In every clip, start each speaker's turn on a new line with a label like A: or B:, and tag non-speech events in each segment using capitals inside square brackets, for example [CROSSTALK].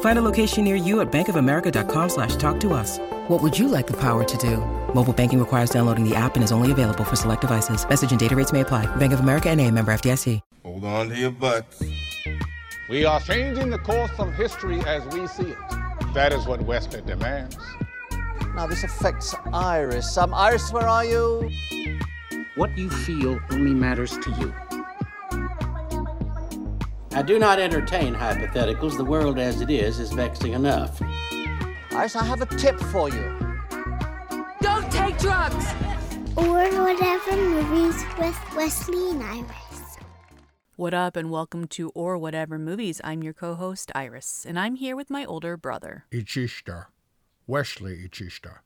A: Find a location near you at bankofamerica.com slash talk to us. What would you like the power to do? Mobile banking requires downloading the app and is only available for select devices. Message and data rates may apply. Bank of America and a member FDIC.
B: Hold on to your butts.
C: We are changing the course of history as we see it. That is what Wesley demands.
D: Now this affects Iris. Um, Iris, where are you?
E: What you feel only matters to you. I do not entertain hypotheticals. The world as it is is vexing enough.
D: Iris, I have a tip for you.
F: Don't take drugs!
G: Or whatever movies with Wesley and Iris.
H: What up, and welcome to Or Whatever Movies. I'm your co host, Iris, and I'm here with my older brother.
I: Ichishita. Wesley Ichishita.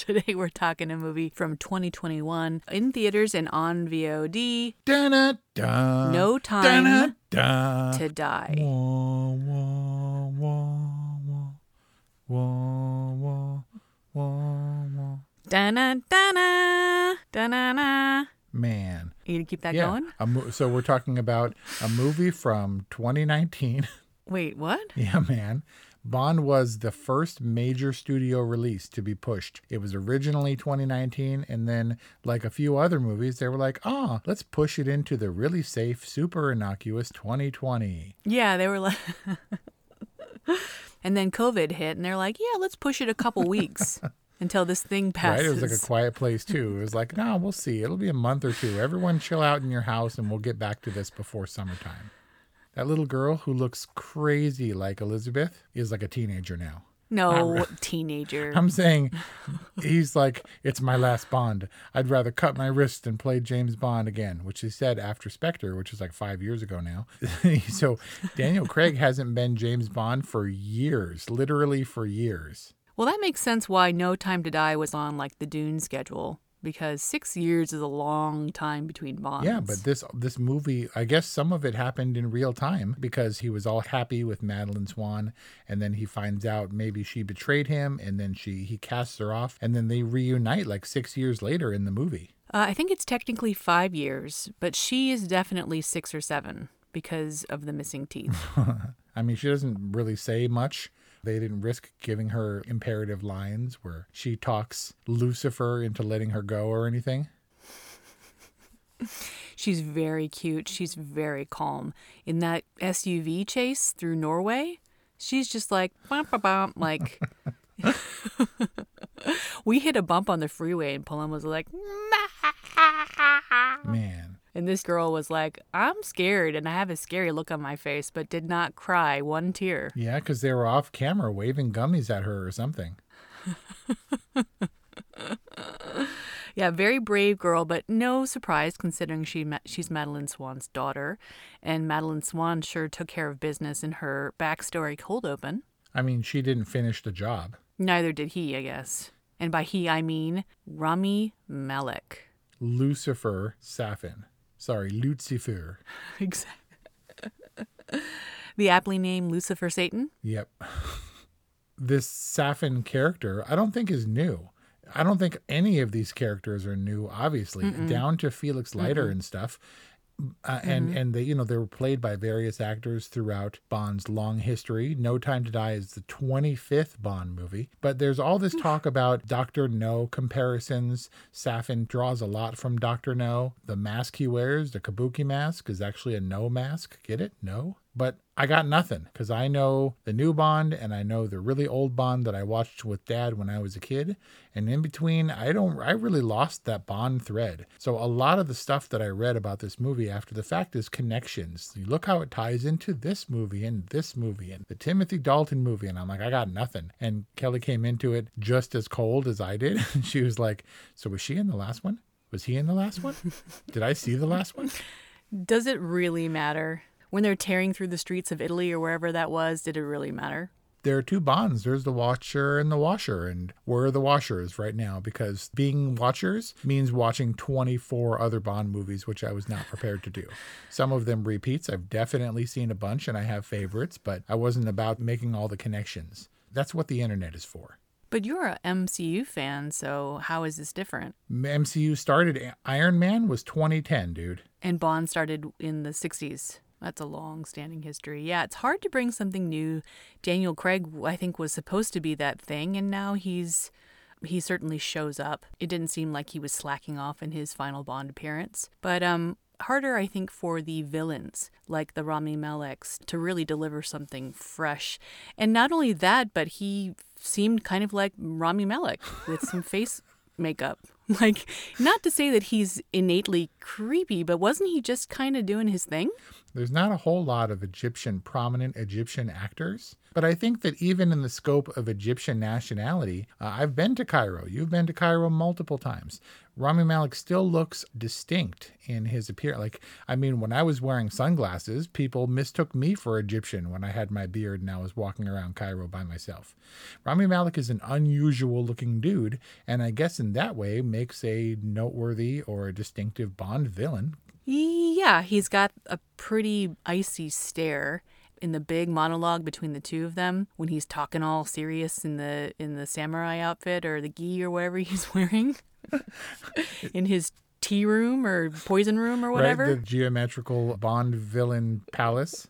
H: Today we're talking a movie from 2021 in theaters and on VOD.
I: Da-na-da.
H: No Time
I: Da-na-da.
H: to Die.
I: Wah, wah, wah, wah. Wah, wah, wah.
H: Da-na, da-na, da-na-na.
I: Man.
H: You gonna keep that
I: yeah.
H: going?
I: A mo- so we're talking about a movie from 2019.
H: Wait, what? [LAUGHS]
I: yeah, man. Bond was the first major studio release to be pushed. It was originally 2019, and then, like a few other movies, they were like, oh, let's push it into the really safe, super innocuous 2020.
H: Yeah, they were like. [LAUGHS] and then COVID hit, and they're like, yeah, let's push it a couple weeks [LAUGHS] until this thing passes.
I: Right? It was like a quiet place, too. It was like, no, we'll see. It'll be a month or two. Everyone chill out in your house, and we'll get back to this before summertime. That little girl who looks crazy like Elizabeth is like a teenager now.
H: no [LAUGHS] teenager.
I: I'm saying he's like, it's my last Bond. I'd rather cut my wrist than play James Bond again, which he said after Spectre, which is like five years ago now. [LAUGHS] so Daniel Craig hasn't been James Bond for years, literally for years.
H: Well, that makes sense why No Time to Die was on like the Dune schedule because six years is a long time between bonds.
I: Yeah, but this this movie, I guess some of it happened in real time because he was all happy with Madeleine Swann, and then he finds out maybe she betrayed him, and then she he casts her off, and then they reunite like six years later in the movie.
H: Uh, I think it's technically five years, but she is definitely six or seven because of the missing teeth. [LAUGHS]
I: I mean, she doesn't really say much. They didn't risk giving her imperative lines where she talks Lucifer into letting her go or anything.
H: She's very cute. She's very calm. In that SUV chase through Norway, she's just like, bump, bump, bump, like. [LAUGHS] we hit a bump on the freeway, and Paloma was like, [LAUGHS]
I: Man.
H: And this girl was like, I'm scared, and I have a scary look on my face, but did not cry one tear.
I: Yeah, because they were off camera waving gummies at her or something. [LAUGHS]
H: Yeah, very brave girl, but no surprise considering she she's Madeleine Swann's daughter, and Madeleine Swann sure took care of business in her backstory cold open.
I: I mean, she didn't finish the job.
H: Neither did he, I guess. And by he, I mean Rami Malek.
I: Lucifer Safin. Sorry, Lucifer.
H: Exactly. [LAUGHS] the aptly named Lucifer Satan.
I: Yep. This Safin character, I don't think is new. I don't think any of these characters are new. Obviously,
H: Mm-mm.
I: down to Felix Leiter
H: Mm-mm.
I: and stuff, uh, and
H: Mhm.
I: and they you know they were played by various actors throughout Bond's long history. No Time to Die is the 25th Bond movie, but there's all this talk about Doctor No comparisons. Safin draws a lot from Doctor No. The mask he wears, the Kabuki mask, is actually a No mask. Get it? No. But I got nothing because I know the new Bond and I know the really old Bond that I watched with dad when I was a kid. And in between, I don't, I really lost that Bond thread. So a lot of the stuff that I read about this movie after the fact is connections. You look how it ties into this movie and this movie and the Timothy Dalton movie. And I'm like, I got nothing. And Kelly came into it just as cold as I did. [LAUGHS] She was like, So was she in the last one? Was he in the last one? [LAUGHS] Did I see the last one?
H: Does it really matter? When they're tearing through the streets of Italy or wherever that was, did it really matter?
I: There are two bonds. There's the watcher and the washer, and we're the washers right now because being watchers means watching 24 other Bond movies, which I was not prepared to do. Some of them repeats. I've definitely seen a bunch and I have favorites, but I wasn't about making all the connections. That's what the internet is for.
H: But you're a MCU fan, so how is this different?
I: MCU started, Iron Man was 2010, dude.
H: And Bond started in the 60s. That's a long standing history. Yeah, it's hard to bring something new. Daniel Craig, I think, was supposed to be that thing, and now he's. He certainly shows up. It didn't seem like he was slacking off in his final Bond appearance. But um, harder, I think, for the villains like the Rami Maleks to really deliver something fresh. And not only that, but he seemed kind of like Rami Malek with some face [LAUGHS] makeup. [LAUGHS] Like, not to say that he's innately creepy, but wasn't he just kind of doing his thing?
I: There's not a whole lot of Egyptian, prominent Egyptian actors, but I think that even in the scope of Egyptian nationality, uh, I've been to Cairo. You've been to Cairo multiple times. Rami Malek still looks distinct in his appearance. Like, I mean, when I was wearing sunglasses, people mistook me for Egyptian when I had my beard and I was walking around Cairo by myself. Rami Malek is an unusual looking dude, and I guess in that way makes a noteworthy or a distinctive Bond villain.
H: Yeah, he's got a pretty icy stare in the big monologue between the two of them when he's talking all serious in the in the samurai outfit or the gi or whatever [LAUGHS] he's wearing [LAUGHS] in his tea room or poison room or whatever.
I: Right, the geometrical Bond villain palace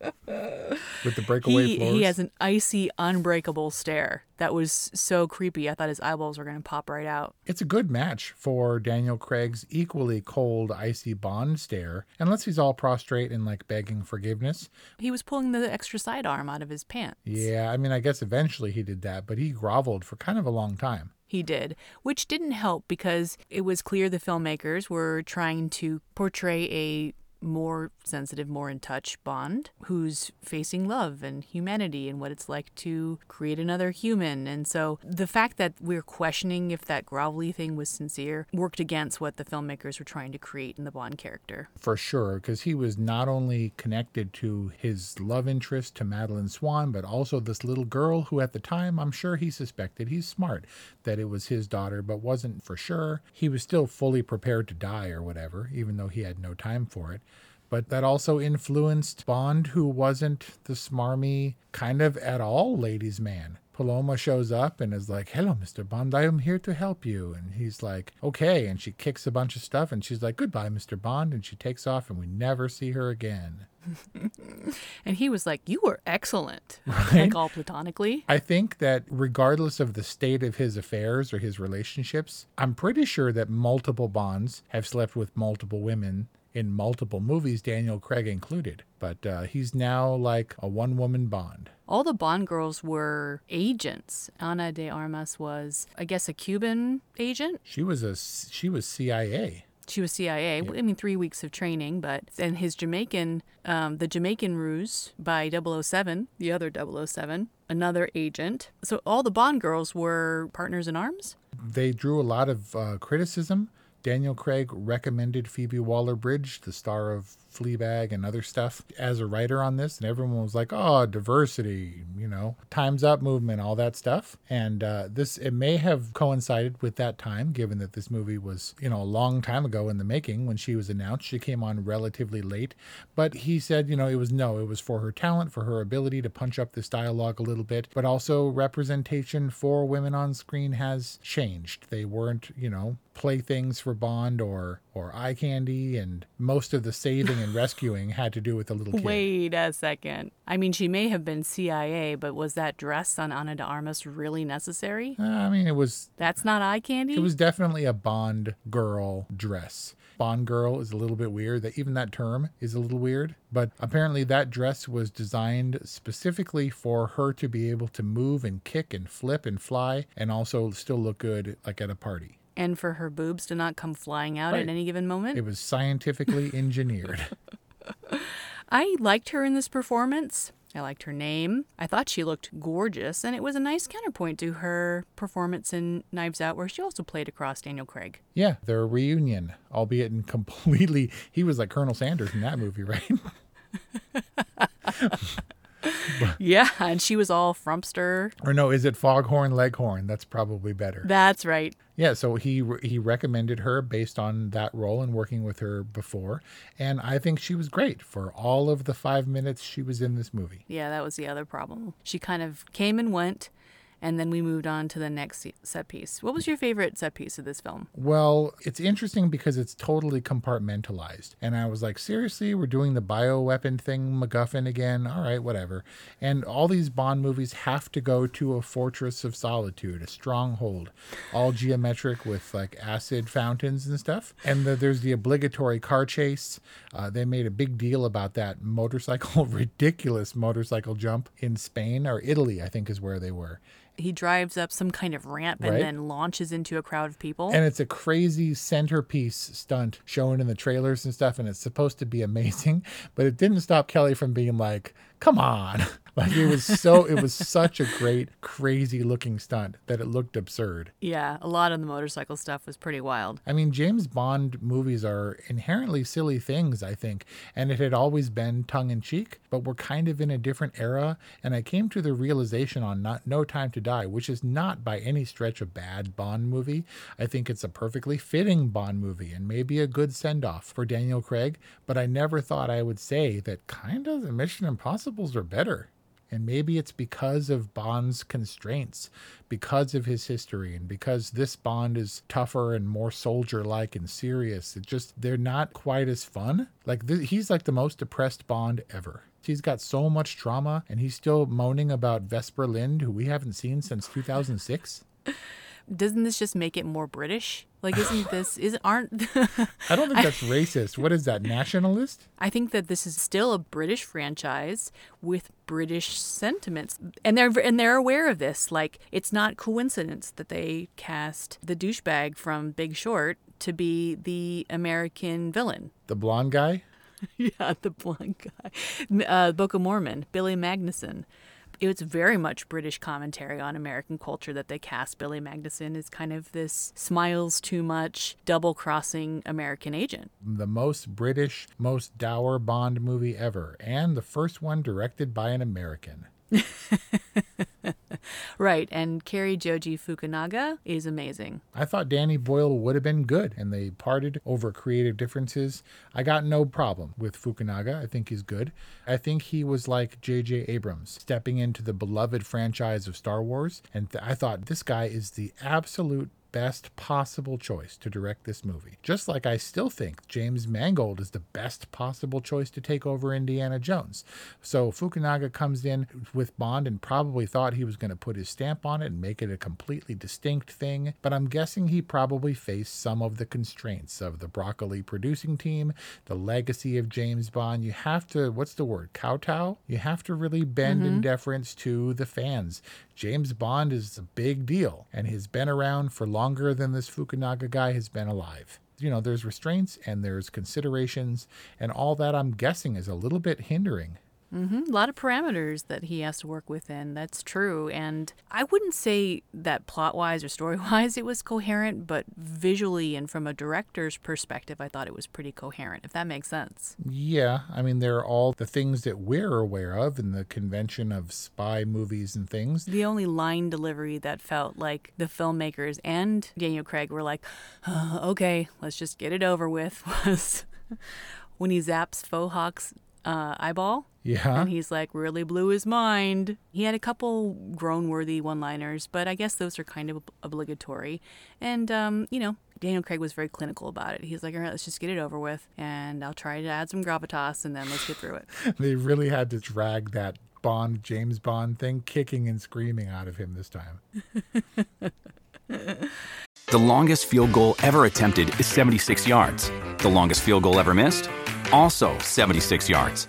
I: with the breakaway
H: he,
I: floors.
H: He has an icy, unbreakable stare that was so creepy. I thought his eyeballs were going to pop right out.
I: It's a good match for Daniel Craig's equally cold, icy Bond stare, unless he's all prostrate and like begging forgiveness.
H: He was pulling the extra sidearm out of his pants.
I: Yeah, I mean, I guess eventually he did that, but he groveled for kind of a long time.
H: He did, which didn't help because it was clear the filmmakers were trying to portray a more sensitive, more in touch Bond, who's facing love and humanity and what it's like to create another human. And so the fact that we're questioning if that grovelly thing was sincere worked against what the filmmakers were trying to create in the Bond character.
I: For sure, because he was not only connected to his love interest, to Madeleine Swann, but also this little girl who at the time I'm sure he suspected, he's smart, that it was his daughter, but wasn't for sure. He was still fully prepared to die or whatever, even though he had no time for it but that also influenced Bond, who wasn't the smarmy kind of at all ladies' man. Paloma shows up and is like, Hello, Mr. Bond, I am here to help you. And he's like, Okay. And she kicks a bunch of stuff and she's like, Goodbye, Mr. Bond. And she takes off and we never see her again. [LAUGHS]
H: and he was like, You were excellent. [LAUGHS] Right? Like all platonically.
I: I think that regardless of the state of his affairs or his relationships, I'm pretty sure that multiple Bonds have slept with multiple women in multiple movies, Daniel Craig included. But uh, he's now like a one woman Bond.
H: All the Bond girls were agents. Ana de Armas was, I guess, a Cuban agent.
I: She was a she was CIA.
H: She was CIA. Yeah. I mean, three weeks of training, but then his Jamaican, um, the Jamaican Ruse by 007, the other 007, another agent. So all the Bond girls were partners in arms.
I: They drew a lot of uh, criticism Daniel Craig recommended Phoebe Waller Bridge, the star of Fleabag and other stuff, as a writer on this. And everyone was like, oh, diversity, you know, time's up movement, all that stuff. And uh, this, it may have coincided with that time, given that this movie was, you know, a long time ago in the making when she was announced. She came on relatively late. But he said, you know, it was no, it was for her talent, for her ability to punch up this dialogue a little bit, but also representation for women on screen has changed. They weren't, you know, playthings for Bond or or eye candy, and most of the saving and rescuing had to do with the little kid.
H: Wait a second. I mean, she may have been CIA, but was that dress on Ana de Armas really necessary?
I: Uh, I mean, it was
H: That's not eye candy?
I: it was definitely a Bond girl dress. Bond girl is a little bit weird. That even that term is a little weird. But apparently, that dress was designed specifically for her to be able to move and kick and flip and fly, and also still look good like at a party.
H: And for her boobs to not come flying out
I: Right.
H: at any given moment?
I: It was scientifically [LAUGHS] engineered.
H: I liked her in this performance. I liked her name. I thought she looked gorgeous, and it was a nice counterpoint to her performance in Knives Out, where she also played across Daniel Craig.
I: Yeah, their reunion, albeit in completely. He was like Colonel Sanders in that movie, right? [LAUGHS] [LAUGHS]
H: Yeah, and she was all frumpster.
I: or no, is it Foghorn Leghorn? That's probably better.
H: That's right.
I: Yeah, so he he recommended her based on that role and working with her before, and I think she was great for all of the five minutes she was in this movie.
H: Yeah, that was the other problem. She kind of came and went, and then we moved on to the next set piece. What was your favorite set piece of this film?
I: Well, it's interesting because it's totally compartmentalized. And I was like, seriously, we're doing the bioweapon thing, MacGuffin again? All right, whatever. And all these Bond movies have to go to a fortress of solitude, a stronghold, all geometric with like acid fountains and stuff. And the, there's the obligatory car chase. Uh, they made a big deal about that motorcycle, [LAUGHS] ridiculous motorcycle jump in Spain or Italy, I think is where they were.
H: He drives up some kind of ramp and
I: Right.
H: then launches into a crowd of people.
I: And it's a crazy centerpiece stunt shown in the trailers and stuff, and it's supposed to be amazing, [LAUGHS] but it didn't stop Kelly from being like, "Come on!" Like it was so, it was such a great, crazy looking stunt that it looked absurd.
H: yeah, a lot of the motorcycle stuff was pretty wild.
I: I mean, James Bond movies are inherently silly things, I think, and it had always been tongue in cheek, but we're kind of in a different era. And I came to the realization on not No Time to Die, which is not by any stretch a bad Bond movie. I think it's a perfectly fitting Bond movie and maybe a good send off for Daniel Craig, but I never thought I would say that kind of the Mission Impossibles are better. And maybe it's because of Bond's constraints, because of his history, and because this Bond is tougher and more soldier like and serious. It just, they're not quite as fun. Like, th- he's like the most depressed Bond ever. He's got so much trauma, and he's still moaning about Vesper Lynd, who we haven't seen since 2006. [LAUGHS]
H: Doesn't this just make it more British? Like, isn't [LAUGHS] this isn't aren't? [LAUGHS]
I: I don't think that's racist. What is that, nationalist?
H: I think that this is still a British franchise with British sentiments, and they're and they're aware of this. Like, it's not coincidence that they cast the douchebag from Big Short to be the American villain.
I: The blonde guy? [LAUGHS]
H: yeah, the blonde guy, uh, Book of Mormon, Billy Magnussen. It's very much British commentary on American culture that they cast Billy Magnussen as kind of this smiles too much, double crossing American agent.
I: The most British, most dour Bond movie ever, and the first one directed by an American. [LAUGHS]
H: Right, and Cary Joji Fukunaga is amazing.
I: I thought Danny Boyle would have been good, and they parted over creative differences. I got no problem with Fukunaga. I think he's good. I think he was like J.J. Abrams, stepping into the beloved franchise of Star Wars, and th- I thought this guy is the absolute best possible choice to direct this movie. Just like I still think James Mangold is the best possible choice to take over Indiana Jones. So Fukunaga comes in with Bond and probably thought he was going to put his stamp on it and make it a completely distinct thing, but I'm guessing he probably faced some of the constraints of the Broccoli producing team, the legacy of James Bond. You have to, what's the word, kowtow? You have to really bend mm-hmm. in deference to the fans. James Bond is a big deal and he's been around for longer than this Fukunaga guy has been alive. You know, there's restraints and there's considerations, and all that I'm guessing is a little bit hindering.
H: Hmm A lot of parameters that he has to work within. That's true. And I wouldn't say that plot wise or story wise it was coherent, but visually and from a director's perspective, I thought it was pretty coherent, if that makes sense.
I: Yeah, I mean, there are all the things that we're aware of in the convention of spy movies and things.
H: The only line delivery that felt like the filmmakers and Daniel Craig were like, "Uh, okay, let's just get it over with, [LAUGHS] was when he zaps Fohawk's uh, eyeball.
I: Yeah.
H: And he's like, really blew his mind. He had a couple groan worthy one liners, but I guess those are kind of obligatory. And, um, you know, Daniel Craig was very clinical about it. He's like, all right, let's just get it over with, and I'll try to add some gravitas, and then let's get through it. [LAUGHS]
I: they really had to drag that Bond, James Bond thing kicking and screaming out of him this time. [LAUGHS]
J: The longest field goal ever attempted is 76 yards. The longest field goal ever missed? Also 76 yards.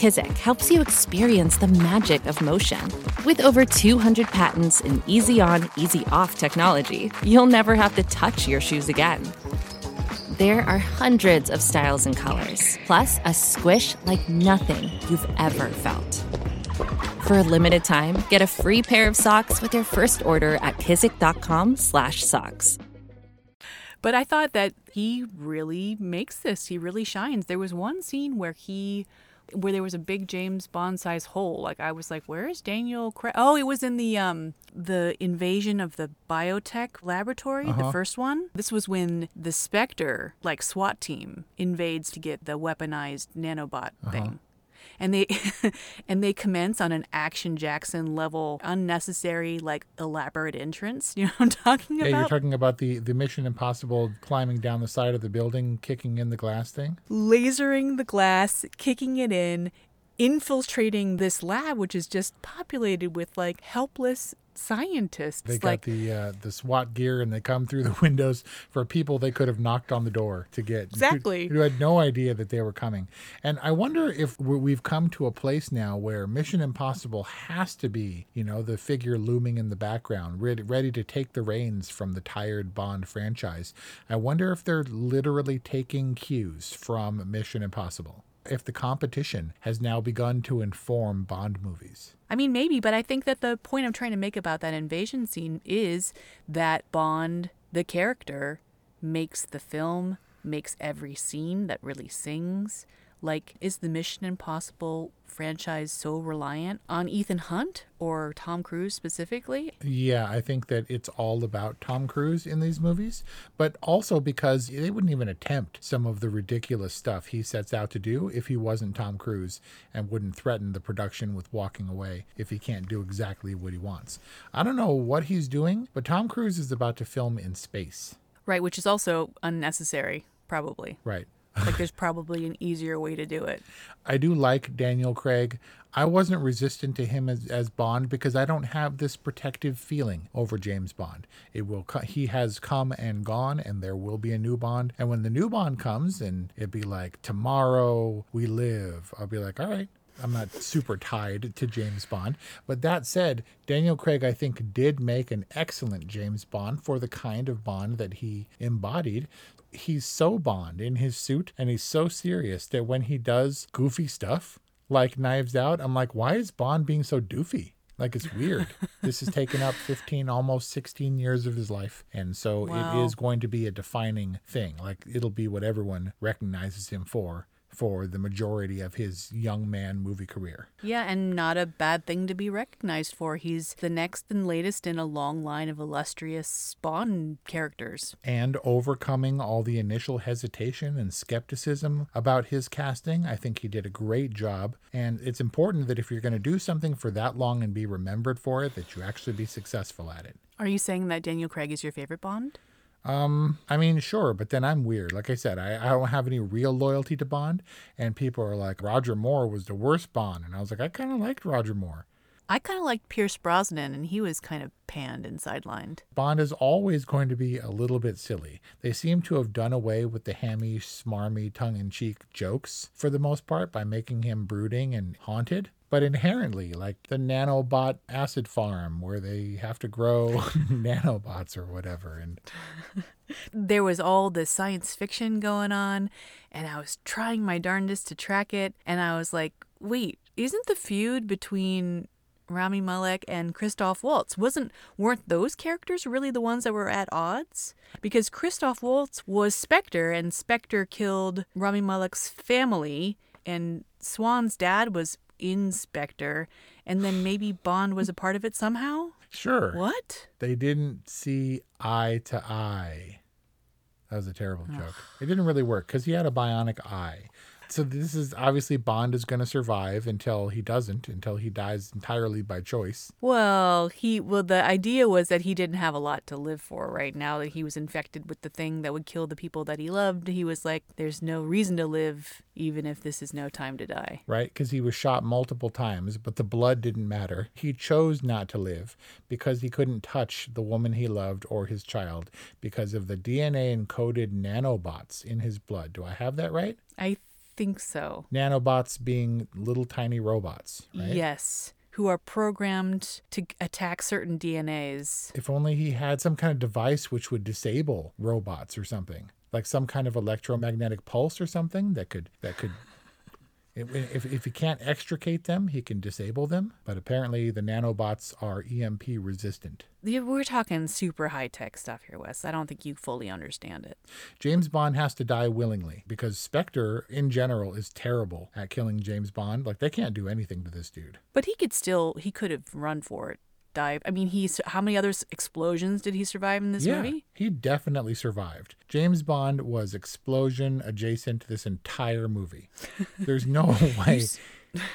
B: Kizik helps you experience the magic of motion. With over 200 patents and easy on, easy off technology, you'll never have to touch your shoes again. There are hundreds of styles and colors, plus a squish like nothing you've ever felt. For a limited time, get a free pair of socks with your first order at kizik.com/socks.
H: But I thought that he really makes this. He really shines. There was one scene where he where there was a big James Bond size hole. Like I was like, where is Daniel Craig? Oh, it was in the um the invasion of the biotech laboratory,
I: Uh-huh.
H: the first one. This was when the Spectre, like SWAT team, invades to get the weaponized nanobot
I: Uh-huh.
H: thing. And they [LAUGHS] and they commence on an action Jackson level unnecessary like elaborate entrance. [LAUGHS] You know what I'm talking about?
I: Yeah,
H: about?
I: you're talking about the, the Mission Impossible climbing down the side of the building, kicking in the glass thing?
H: lasering the glass, kicking it in, infiltrating this lab, which is just populated with like helpless scientists.
I: They got the uh, the SWAT gear and they come through the [LAUGHS] windows for people they could have knocked on the door to get.
H: Exactly.
I: Who, who had no idea that they were coming. And I wonder if we- we've come to a place now where Mission Impossible has to be, you know, the figure looming in the background, ready, ready to take the reins from the tired Bond franchise. I wonder if they're literally taking cues from Mission Impossible. If the competition has now begun to inform Bond movies.
H: I mean, maybe, but I think that the point I'm trying to make about that invasion scene is that Bond, the character, makes the film, makes every scene that really sings. Like, is the Mission Impossible franchise so reliant on Ethan Hunt or Tom Cruise specifically?
I: Yeah, I think that it's all about Tom Cruise in these movies, but also because they wouldn't even attempt some of the ridiculous stuff he sets out to do if he wasn't Tom Cruise and wouldn't threaten the production with walking away if he can't do exactly what he wants. I don't know what he's doing, but Tom Cruise is about to film in space.
H: Right, which is also unnecessary, probably.
I: Right.
H: Like, there's probably an easier way to do it.
I: I do like Daniel Craig. I wasn't resistant to him as, as Bond because I don't have this protective feeling over James Bond. It will co- he has come and gone, and there will be a new Bond. And when the new Bond comes, and it'd be like tomorrow we live, I'll be like, all right. I'm not super tied to James Bond. But that said, Daniel Craig, I think, did make an excellent James Bond for the kind of Bond that he embodied he's so Bond in his suit and he's so serious that when he does goofy stuff like Knives Out, I'm like, why is Bond being so doofy? Like it's weird. [LAUGHS] this has taken up 15, almost 16 years of his life. And so it
H: Wow.
I: is going to be a defining thing. Like it'll be what everyone recognizes him for for the majority of his young man movie career.
H: Yeah, and not a bad thing to be recognized for. He's the next and latest in a long line of illustrious Bond characters.
I: and overcoming all the initial hesitation and skepticism about his casting. I think he did a great job. And it's important that if you're going to do something for that long and be remembered for it, that you actually be successful at it.
H: Are you saying that Daniel Craig is your favorite Bond?
I: Um, I mean, sure, but then I'm weird. Like I said, I, I don't have any real loyalty to Bond. And people are like, Roger Moore was the worst Bond. And I was like, I kind of liked Roger Moore.
H: I kind of liked Pierce Brosnan, and he was kind of panned and sidelined.
I: Bond is always going to be a little bit silly. They seem to have done away with the hammy, smarmy, tongue in cheek jokes for the most part by making him brooding and haunted. But inherently, like the nanobot acid farm where they have to grow [LAUGHS] nanobots or whatever. And [LAUGHS]
H: There was all this science fiction going on, and I was trying my darndest to track it, and I was like, wait, isn't the feud between Rami Malek and Christoph Waltz. Wasn't weren't those characters really the ones that were at odds? Because Christoph Waltz was Spectre and Spectre killed Rami Malek's family and Swann's dad was in Spectre and then maybe Bond was a part of it somehow?
I: Sure.
H: What?
I: They didn't see eye to eye. That was a terrible joke. It didn't really work because he had a bionic eye. So this is obviously Bond is going to survive until he doesn't, until he dies entirely by choice.
H: Well, he well the idea was that he didn't have a lot to live for right now that he was infected with the thing that would kill the people that he loved. He was like there's no reason to live even if this is no time to die.
I: Right? Because he was shot multiple times, but the blood didn't matter. He chose not to live because he couldn't touch the woman he loved or his child because of the DNA encoded nanobots in his blood. Do I have that right?
H: I think so.
I: Nanobots being little tiny robots, right?
H: Yes. Who are programmed to attack certain DNAs.
I: If only he had some kind of device which would disable robots or something, like some kind of electromagnetic pulse or something that could that could. If, if he can't extricate them, he can disable them. But apparently, the nanobots are EMP resistant.
H: We're talking super high tech stuff here, Wes. I don't think you fully understand it.
I: James Bond has to die willingly because Spectre, in general, is terrible at killing James Bond. Like, they can't do anything to this dude.
H: But he could still, he could have run for it dive. I mean, he's how many other explosions did he survive in this
I: yeah,
H: movie?
I: He definitely survived. James Bond was explosion adjacent this entire movie. [LAUGHS] There's no way.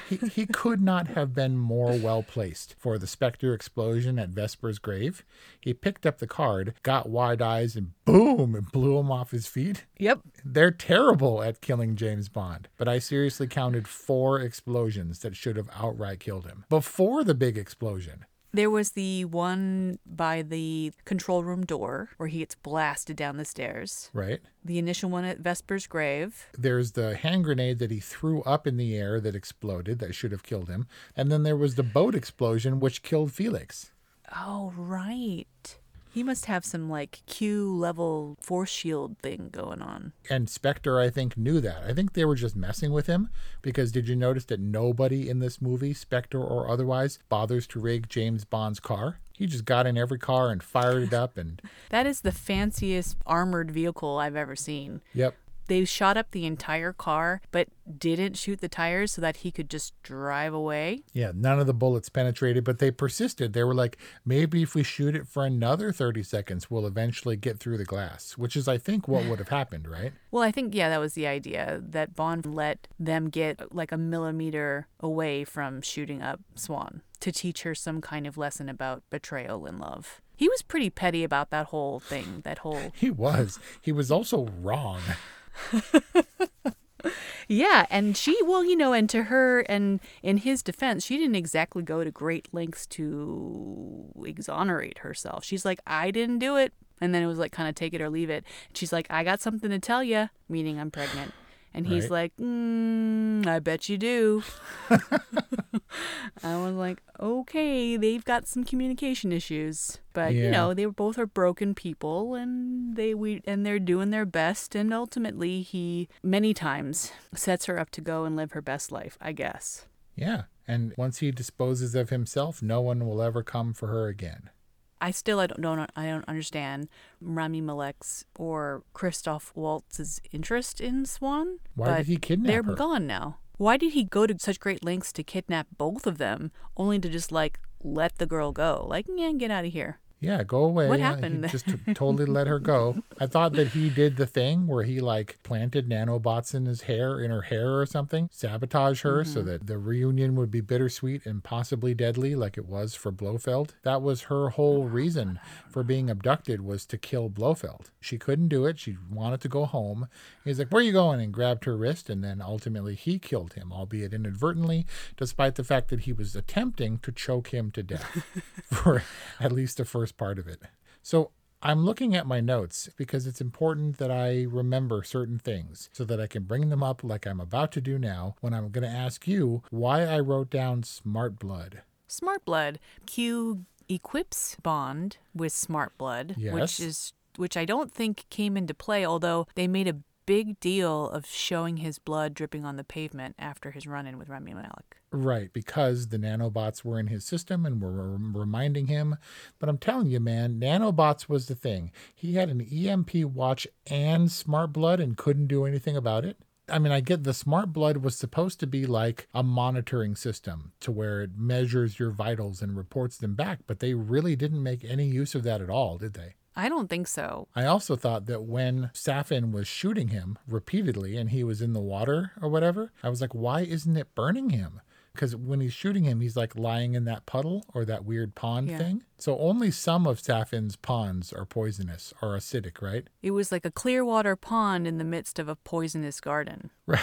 I: he, he could not have been more well placed for the Spectre explosion at Vesper's grave. He picked up the card, got wide eyes, and boom, and blew him off his feet.
H: Yep.
I: They're terrible at killing James Bond, but I seriously counted four explosions that should have outright killed him before the big explosion.
H: There was the one by the control room door where he gets blasted down the stairs.
I: Right.
H: The initial one at Vesper's grave.
I: There's the hand grenade that he threw up in the air that exploded that should have killed him. And then there was the boat explosion which killed Felix.
H: Oh, right. He must have some like Q level force shield thing going on.
I: And Spectre, I think, knew that. I think they were just messing with him because did you notice that nobody in this movie, Spectre or otherwise, bothers to rig James Bond's car? He just got in every car and fired it up and [LAUGHS]
H: That is the fanciest armored vehicle I've ever seen.
I: Yep.
H: They shot up the entire car, but didn't shoot the tires so that he could just drive away.
I: Yeah, none of the bullets penetrated, but they persisted. They were like, maybe if we shoot it for another 30 seconds, we'll eventually get through the glass, which is, I think, what would have happened, right?
H: Well, I think, yeah, that was the idea that Bond let them get like a millimeter away from shooting up Swann to teach her some kind of lesson about betrayal and love. He was pretty petty about that whole thing, that whole. [LAUGHS]
I: He was. He was also wrong. [LAUGHS]
H: yeah, and she, well, you know, and to her, and in his defense, she didn't exactly go to great lengths to exonerate herself. She's like, I didn't do it. And then it was like, kind of take it or leave it. she's like, I got something to tell you, meaning I'm pregnant. And he's
I: Right.
H: like, mm, I bet you do. [LAUGHS] I was like, okay, they've got some communication issues, but you know, they both are broken people, and they we and they're doing their best. And ultimately, he many times sets her up to go and live her best life. I guess.
I: Yeah. And once he disposes of himself, no one will ever come for her again.
H: I still I don't, don't I don't understand Rami Malek's or Christoph Waltz's interest in Swann.
I: Why did he kidnap
H: They're
I: her?
H: gone now. Why did he go to such great lengths to kidnap both of them, only to just like let the girl go? Like, yeah, get out of here.
I: Yeah, go away.
H: What happened
I: He just t- [LAUGHS] totally let her go. I thought that he did the thing where he like planted nanobots in his hair, in her hair or something, sabotage her so
H: Mm-hmm.
I: that the reunion would be bittersweet and possibly deadly, like it was for Blofeld. That was her whole reason for being abducted was to kill Blofeld. She couldn't do it. She wanted to go home. He's like, "Where are you going?" and grabbed her wrist, and then ultimately he killed him, albeit inadvertently, despite the fact that he was attempting to choke him to death [LAUGHS] for at least the first part of it. So I'm looking at my notes because it's important that I remember certain things so that I can bring them up like I'm about to do now when I'm going to ask you why I wrote down smart blood.
H: Smart Blood. Q equips Bond with Smart Blood,
I: Yes.
H: which is which I don't think came into play, although they made a big deal of showing his blood dripping on the pavement after his run in with Rami Malek.
I: Right, because the nanobots were in his system and were reminding him. But I'm telling you, man, nanobots was the thing. He had an EMP watch and smart blood and couldn't do anything about it. I mean, I get the smart blood was supposed to be like a monitoring system to where it measures your vitals and reports them back, but they really didn't make any use of that at all, did they?
H: I don't think so.
I: I also thought that when Safin was shooting him repeatedly and he was in the water or whatever, I was like, why isn't it burning him? because when he's shooting him, he's like lying in that puddle or that weird pond yeah. thing. So only some of Safin's ponds are poisonous or acidic, right?
H: It was like a clear water pond in the midst of a poisonous garden.
I: Right.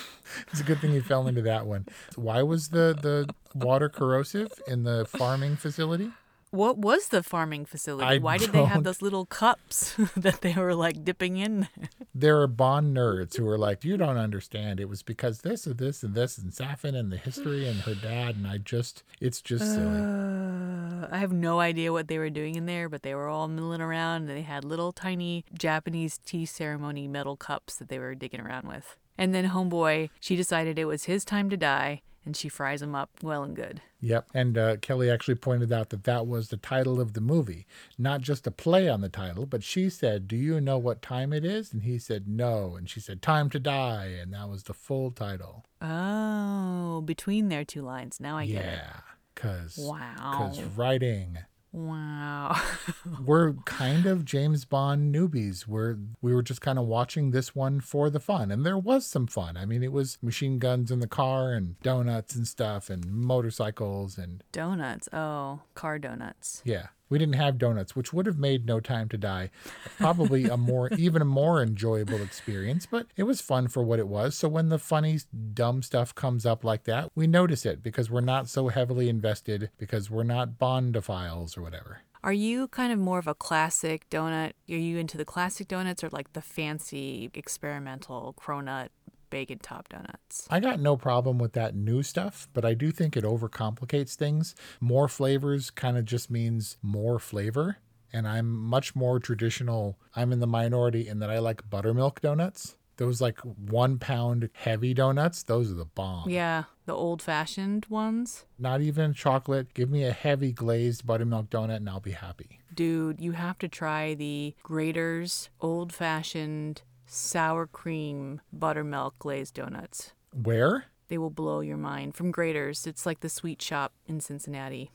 I: [LAUGHS] it's a good thing he fell into that one. Why was the, the water corrosive in the farming facility?
H: What was the farming facility? I Why did they have those little cups [LAUGHS] that they were like dipping in?
I: there are Bond nerds who are like, you don't understand. It was because this and this and this and Safin and the history and her dad. And I just, it's just silly.
H: Uh, I have no idea what they were doing in there, but they were all milling around. And they had little tiny Japanese tea ceremony metal cups that they were digging around with. And then Homeboy, she decided it was his time to die and she fries them up well and good.
I: Yep. And uh, Kelly actually pointed out that that was the title of the movie, not just a play on the title, but she said, Do you know what time it is? And he said, No. And she said, Time to Die. And that was the full title.
H: Oh, between their two lines. Now I get it.
I: Yeah. Because
H: wow.
I: Cause writing.
H: Wow. [LAUGHS]
I: we're kind of James Bond newbies. We're we were just kind of watching this one for the fun. And there was some fun. I mean, it was machine guns in the car and donuts and stuff and motorcycles and
H: donuts. Oh, car donuts.
I: Yeah. We didn't have donuts, which would have made No Time to Die probably a more, [LAUGHS] even a more enjoyable experience, but it was fun for what it was. So when the funny, dumb stuff comes up like that, we notice it because we're not so heavily invested because we're not Bondophiles or whatever.
H: Are you kind of more of a classic donut? Are you into the classic donuts or like the fancy experimental cronut bacon top donuts.
I: I got no problem with that new stuff, but I do think it overcomplicates things. More flavors kind of just means more flavor. And I'm much more traditional. I'm in the minority in that I like buttermilk donuts. Those like one pound heavy donuts, those are the bomb.
H: Yeah, the old fashioned ones.
I: Not even chocolate. Give me a heavy glazed buttermilk donut and I'll be happy.
H: Dude, you have to try the Graeter's old fashioned sour cream buttermilk glazed donuts.
I: Where?
H: They will blow your mind. From Graeter's. It's like the sweet shop in Cincinnati.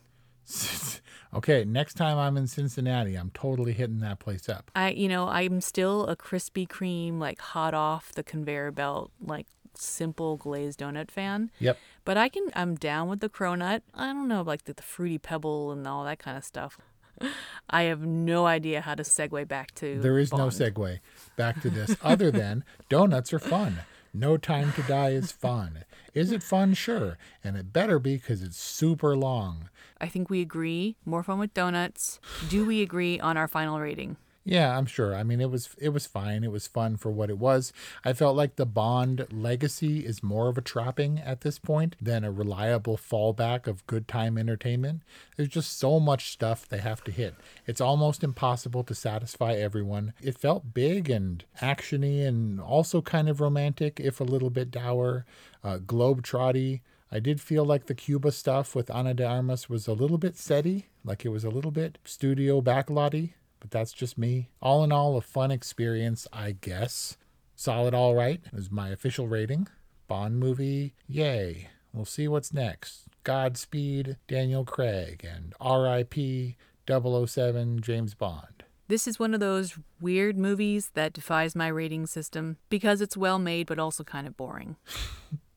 H: [LAUGHS]
I: okay, next time I'm in Cincinnati, I'm totally hitting that place up.
H: I, you know, I'm still a Krispy Kreme, like hot off the conveyor belt, like simple glazed donut fan.
I: Yep.
H: But I can, I'm down with the cronut. I don't know, like the, the fruity pebble and all that kind of stuff. [LAUGHS] I have no idea how to segue back to.
I: There is
H: Bond.
I: no segue back to this [LAUGHS] other than donuts are fun. No Time to Die is fun. Is it fun? Sure. And it better be because it's super long.
H: I think we agree. More fun with donuts. Do we agree on our final rating?
I: Yeah, I'm sure. I mean, it was it was fine. It was fun for what it was. I felt like the Bond legacy is more of a trapping at this point than a reliable fallback of good time entertainment. There's just so much stuff they have to hit. It's almost impossible to satisfy everyone. It felt big and actiony and also kind of romantic, if a little bit dour, uh, globe trotty. I did feel like the Cuba stuff with Ana de Armas was a little bit setty, like it was a little bit studio backlotty but that's just me. All in all, a fun experience, I guess. Solid all right is my official rating. Bond movie, yay. We'll see what's next. Godspeed, Daniel Craig, and R.I.P. 007 James Bond.
H: This is one of those weird movies that defies my rating system because it's well made but also kind of boring. [LAUGHS]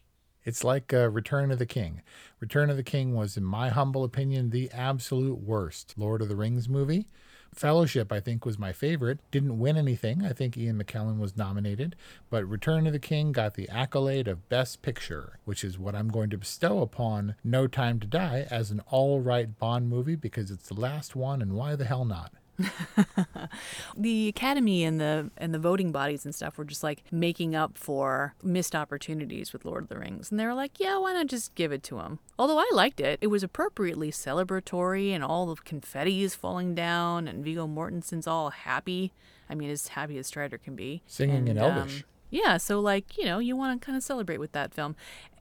I: It's like uh, Return of the King. Return of the King was, in my humble opinion, the absolute worst Lord of the Rings movie. Fellowship, I think, was my favorite. Didn't win anything. I think Ian McKellen was nominated. But Return of the King got the accolade of Best Picture, which is what I'm going to bestow upon No Time to Die as an all right Bond movie because it's the last one, and why the hell not? [LAUGHS]
H: the academy and the and the voting bodies and stuff were just like making up for missed opportunities with Lord of the Rings, and they were like, "Yeah, why not just give it to him?" Although I liked it, it was appropriately celebratory, and all the confetti is falling down, and Viggo Mortensen's all happy. I mean, as happy as Strider can be.
I: Singing in
H: And,
I: Elvish.
H: um, yeah, so like you know, you want to kind of celebrate with that film.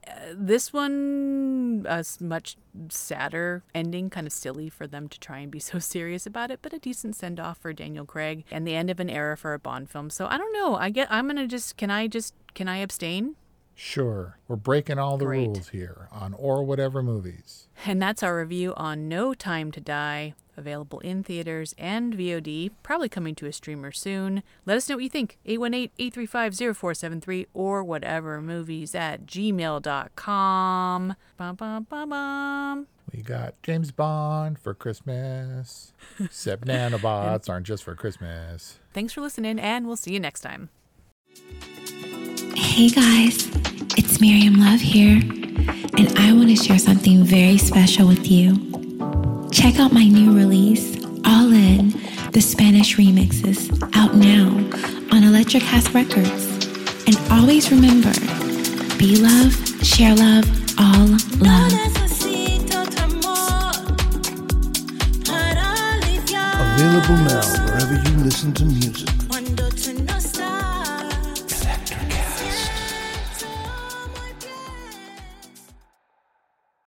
H: Uh, this one, a much sadder ending, kind of silly for them to try and be [LAUGHS] so serious about it, but a decent send off for Daniel Craig and the end of an era for a Bond film. So I don't know. I get. I'm gonna just. Can I just? Can I abstain?
I: Sure. We're breaking all the
H: Great.
I: rules here on Or Whatever Movies.
H: And that's our review on No Time to Die, available in theaters and VOD, probably coming to a streamer soon. Let us know what you think. 818-835-0473 or whatever movies at gmail.com. Bum, bum, bum, bum.
I: We got James Bond for Christmas. [LAUGHS] Except nanobots aren't just for Christmas.
H: Thanks for listening, and we'll see you next time.
K: Hey guys, it's Miriam Love here, and I want to share something very special with you. Check out my new release, All In, the Spanish remixes, out now on Electric House Records. And always remember be love, share love, all love.
L: Available now wherever you listen to music.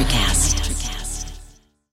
K: Electric.